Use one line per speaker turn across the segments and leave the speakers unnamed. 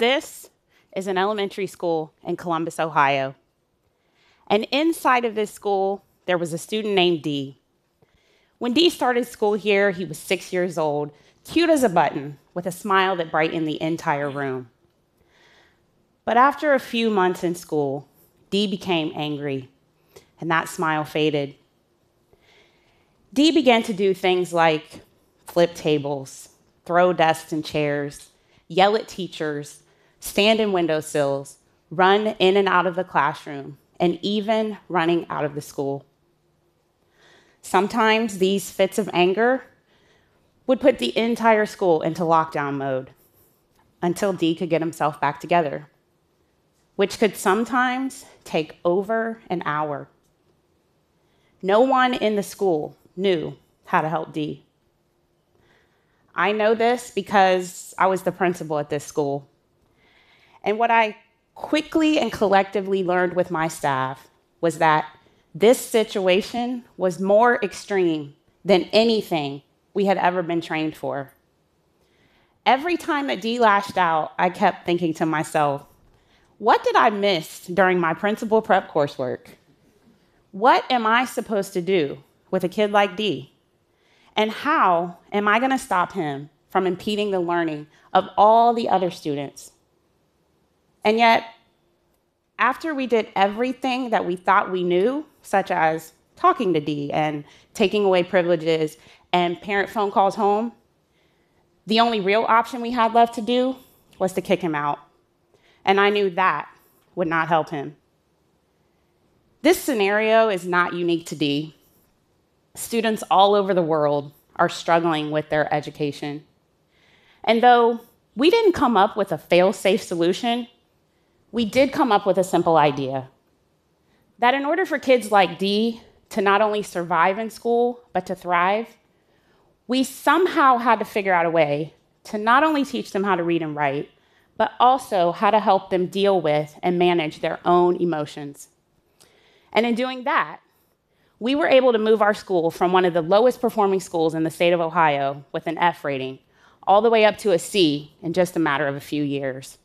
This is an elementary school in Columbus, Ohio. And inside of this school, there was a student named Dee. When Dee started school here, he was six years old, cute as a button, with a smile that brightened the entire room. But after a few months in school, Dee became angry, and that smile faded. Dee began to do things like flip tables, throw desks and chairs, yell at teachers, stand in windowsills, run in and out of the classroom, and even running out of the school. Sometimes these fits of anger would put the entire school into lockdown mode until Dee could get himself back together, which could sometimes take over an hour. No one in the school knew how to help Dee. I know this because I was the principal at this school. And what I quickly and collectively learned with my staff was that this situation was more extreme than anything we had ever been trained for. Every time that Dee lashed out, I kept thinking to myself, what did I miss during my principal prep coursework? What am I supposed to do with a kid like D? And how am I going to stop him from impeding the learning of all the other students? And yet, after we did everything that we thought we knew, such as talking to Dee and taking away privileges and parent phone calls home, the only real option we had left to do was to kick him out. And I knew that would not help him. This scenario is not unique to Dee. Students all over the world are struggling with their education. And though we didn't come up with a fail safe solution, we did come up with a simple idea that in order for kids like Dee to not only survive in school, but to thrive, we somehow had to figure out a way to not only teach them how to read and write, but also how to help them deal with and manage their own emotions. And in doing that, we were able to move our school from one of the lowest performing schools in the state of Ohio with an F rating all the way up to a C in just a matter of a few years.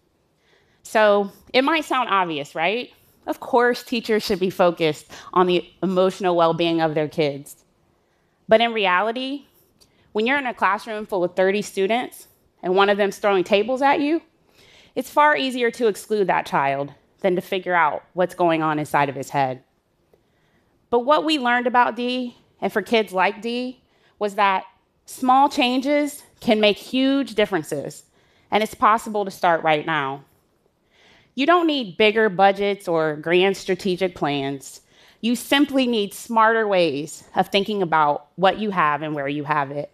So it might sound obvious, right? Of course, teachers should be focused on the emotional well being of their kids. But in reality, when you're in a classroom full of 30 students and one of them's throwing tables at you, it's far easier to exclude that child than to figure out what's going on inside of his head. But what we learned about Dee, and for kids like Dee, was that small changes can make huge differences, and it's possible to start right now. You don't need bigger budgets or grand strategic plans. You simply need smarter ways of thinking about what you have and where you have it.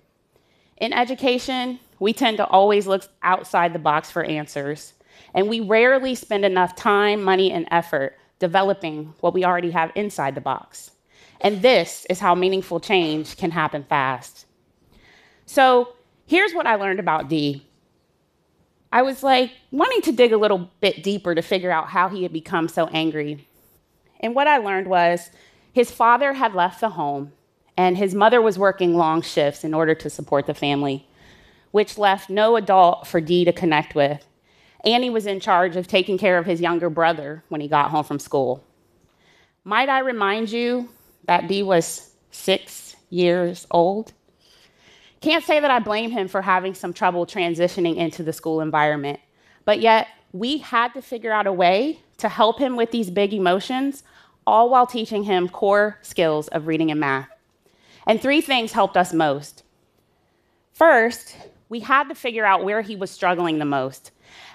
In education, we tend to always look outside the box for answers, and we rarely spend enough time, money, and effort developing what we already have inside the box. And this is how meaningful change can happen fast. So, here's what I learned about Dee I was like wanting to dig a little bit deeper to figure out how he had become so angry. And what I learned was his father had left the home, and his mother was working long shifts in order to support the family, which left no adult for Dee to connect with. Annie was in charge of taking care of his younger brother when he got home from school. Might I remind you that Dee was six years old? Can't say that I blame him for having some trouble transitioning into the school environment, but yet we had to figure out a way to help him with these big emotions, all while teaching him core skills of reading and math. And three things helped us most. First, we had to figure out where he was struggling the most.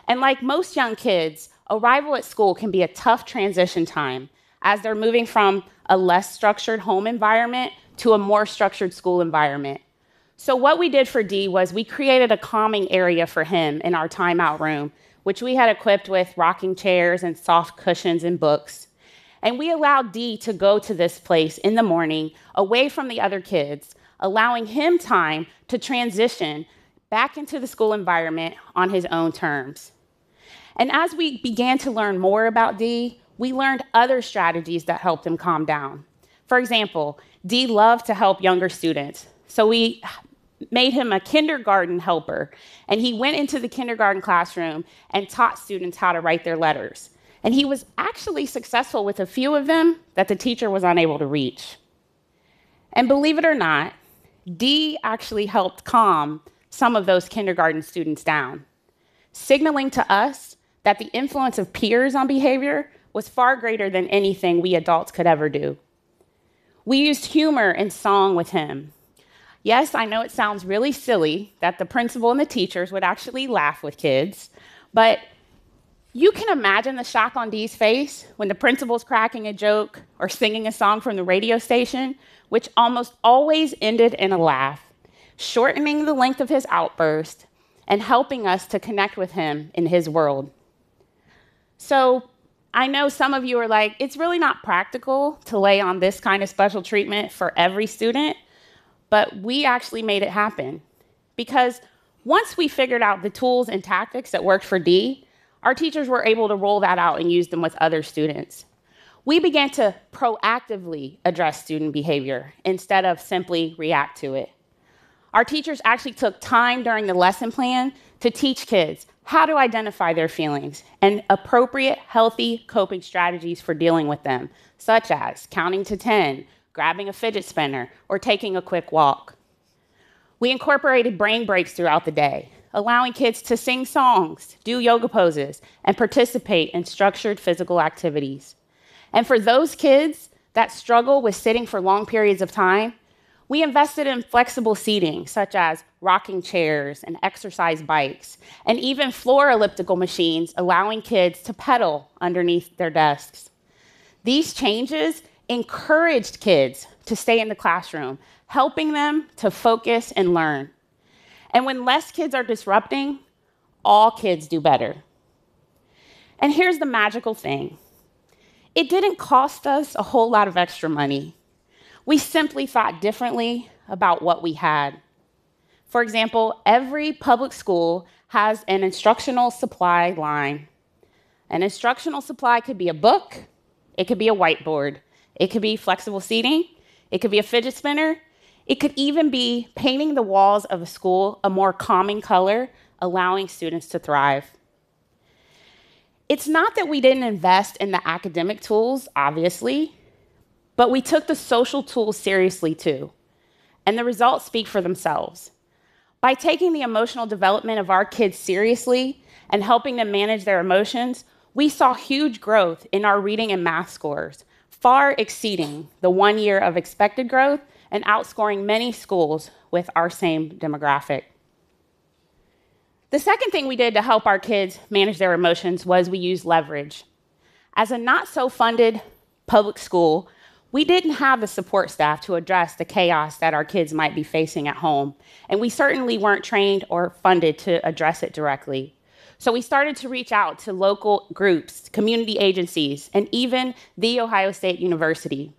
And like most young kids, arrival at school can be a tough transition time as they're moving from a less structured home environment to a more structured school environment. So, what we did for D was we created a calming area for him in our timeout room, which we had equipped with rocking chairs and soft cushions and books. And we allowed D to go to this place in the morning away from the other kids, allowing him time to transition back into the school environment on his own terms. And as we began to learn more about D, we learned other strategies that helped him calm down. For example, D loved to help younger students. So we made him a kindergarten helper, and he went into the kindergarten classroom and taught students how to write their letters. And he was actually successful with a few of them that the teacher was unable to reach. And believe it or not, D actually helped calm some of those kindergarten students down, signaling to us that the influence of peers on behavior was far greater than anything we adults could ever do. We used humor and song with him. Yes, I know it sounds really silly that the principal and the teachers would actually laugh with kids, but you can imagine the shock on Dee's face when the principal's cracking a joke or singing a song from the radio station, which almost always ended in a laugh, shortening the length of his outburst and helping us to connect with him in his world. So, I know some of you are like, it's really not practical to lay on this kind of special treatment for every student, but we actually made it happen. Because once we figured out the tools and tactics that worked for D, our teachers were able to roll that out and use them with other students. We began to proactively address student behavior instead of simply react to it. Our teachers actually took time during the lesson plan to teach kids how to identify their feelings and appropriate, healthy coping strategies for dealing with them, such as counting to 10, grabbing a fidget spinner, or taking a quick walk. We incorporated brain breaks throughout the day, allowing kids to sing songs, do yoga poses, and participate in structured physical activities. And for those kids that struggle with sitting for long periods of time, we invested in flexible seating, such as rocking chairs and exercise bikes, and even floor elliptical machines, allowing kids to pedal underneath their desks. These changes encouraged kids to stay in the classroom, helping them to focus and learn. And when less kids are disrupting, all kids do better. And here's the magical thing it didn't cost us a whole lot of extra money we simply thought differently about what we had. For example, every public school has an instructional supply line. An instructional supply could be a book, it could be a whiteboard, it could be flexible seating, it could be a fidget spinner, it could even be painting the walls of a school a more calming color, allowing students to thrive. It's not that we didn't invest in the academic tools, obviously, but we took the social tools seriously too, and the results speak for themselves. By taking the emotional development of our kids seriously and helping them manage their emotions, we saw huge growth in our reading and math scores, far exceeding the one year of expected growth and outscoring many schools with our same demographic. The second thing we did to help our kids manage their emotions was we used leverage. As a not so funded public school, we didn't have the support staff to address the chaos that our kids might be facing at home, and we certainly weren't trained or funded to address it directly. So we started to reach out to local groups, community agencies, and even The Ohio State University.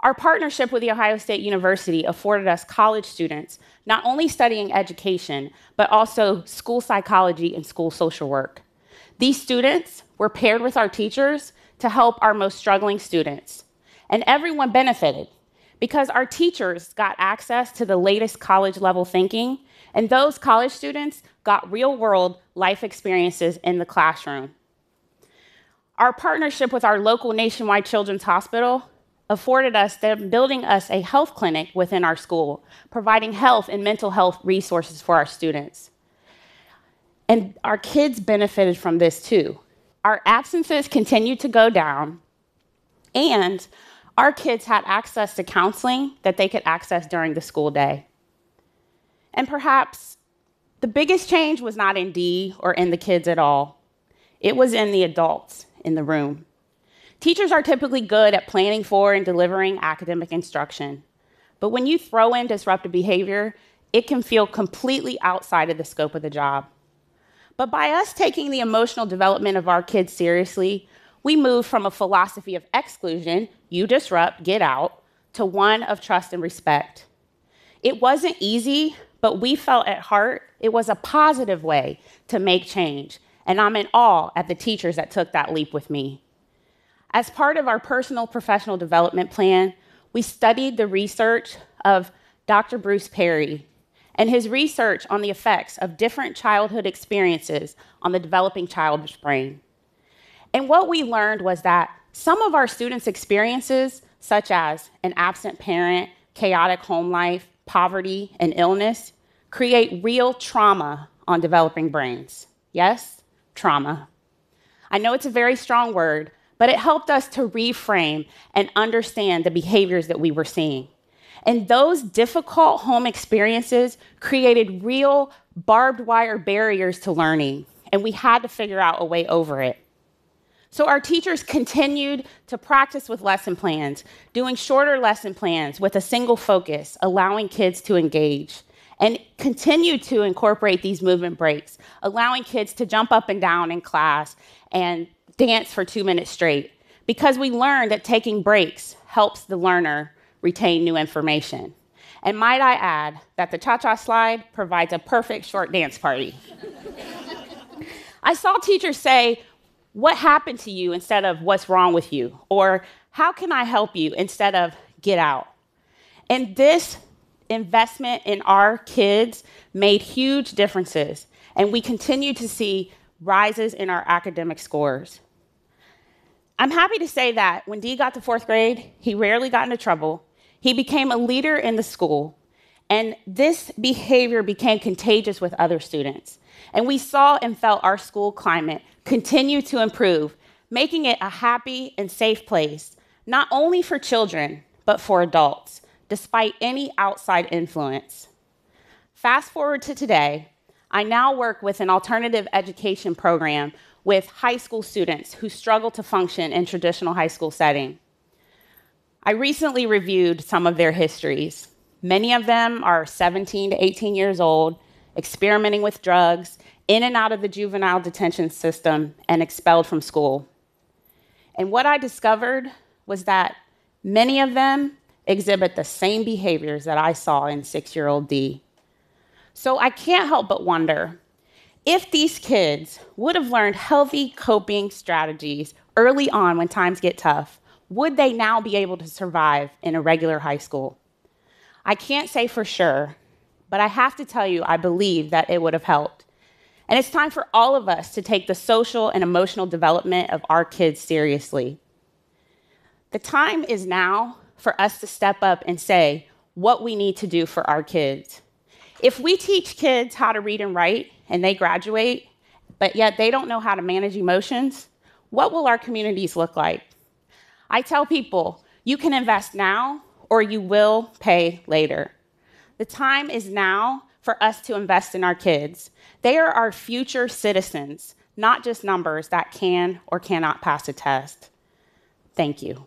Our partnership with The Ohio State University afforded us college students not only studying education, but also school psychology and school social work. These students were paired with our teachers to help our most struggling students and everyone benefited because our teachers got access to the latest college level thinking, and those college students got real world life experiences in the classroom. Our partnership with our local nationwide children's hospital afforded us them building us a health clinic within our school, providing health and mental health resources for our students. And our kids benefited from this too. Our absences continued to go down, and our kids had access to counseling that they could access during the school day. And perhaps the biggest change was not in D or in the kids at all, it was in the adults in the room. Teachers are typically good at planning for and delivering academic instruction. But when you throw in disruptive behavior, it can feel completely outside of the scope of the job. But by us taking the emotional development of our kids seriously, we move from a philosophy of exclusion, you disrupt, get out, to one of trust and respect. It wasn't easy, but we felt at heart it was a positive way to make change. And I'm in awe at the teachers that took that leap with me. As part of our personal professional development plan, we studied the research of Dr. Bruce Perry, and his research on the effects of different childhood experiences on the developing child's brain. And what we learned was that some of our students' experiences, such as an absent parent, chaotic home life, poverty, and illness, create real trauma on developing brains. Yes, trauma. I know it's a very strong word, but it helped us to reframe and understand the behaviors that we were seeing. And those difficult home experiences created real barbed wire barriers to learning, and we had to figure out a way over it. So our teachers continued to practice with lesson plans, doing shorter lesson plans with a single focus, allowing kids to engage, and continued to incorporate these movement breaks, allowing kids to jump up and down in class and dance for two minutes straight, because we learned that taking breaks helps the learner retain new information. And might I add that the cha cha slide provides a perfect short dance party. I saw teachers say, What happened to you instead of what's wrong with you? Or how can I help you instead of get out? And this investment in our kids made huge differences. And we continue to see rises in our academic scores. I'm happy to say that when D got to fourth grade, he rarely got into trouble. He became a leader in the school, and this behavior became contagious with other students. And we saw and felt our school climate continue to improve, making it a happy and safe place, not only for children, but for adults, despite any outside influence. Fast forward to today, I now work with an alternative education program with high school students who struggle to function in traditional high school setting. I recently reviewed some of their histories. Many of them are 17 to 18 years old, experimenting with drugs, in and out of the juvenile detention system, and expelled from school. And what I discovered was that many of them exhibit the same behaviors that I saw in six year old D. So I can't help but wonder if these kids would have learned healthy coping strategies early on when times get tough, would they now be able to survive in a regular high school? I can't say for sure, but I have to tell you, I believe that it would have helped. And it's time for all of us to take the social and emotional development of our kids seriously. The time is now for us to step up and say what we need to do for our kids. If we teach kids how to read and write and they graduate, but yet they don't know how to manage emotions, what will our communities look like? I tell people you can invest now or you will pay later. The time is now for us to invest in our kids. They are our future citizens, not just numbers that can or cannot pass a test. Thank you.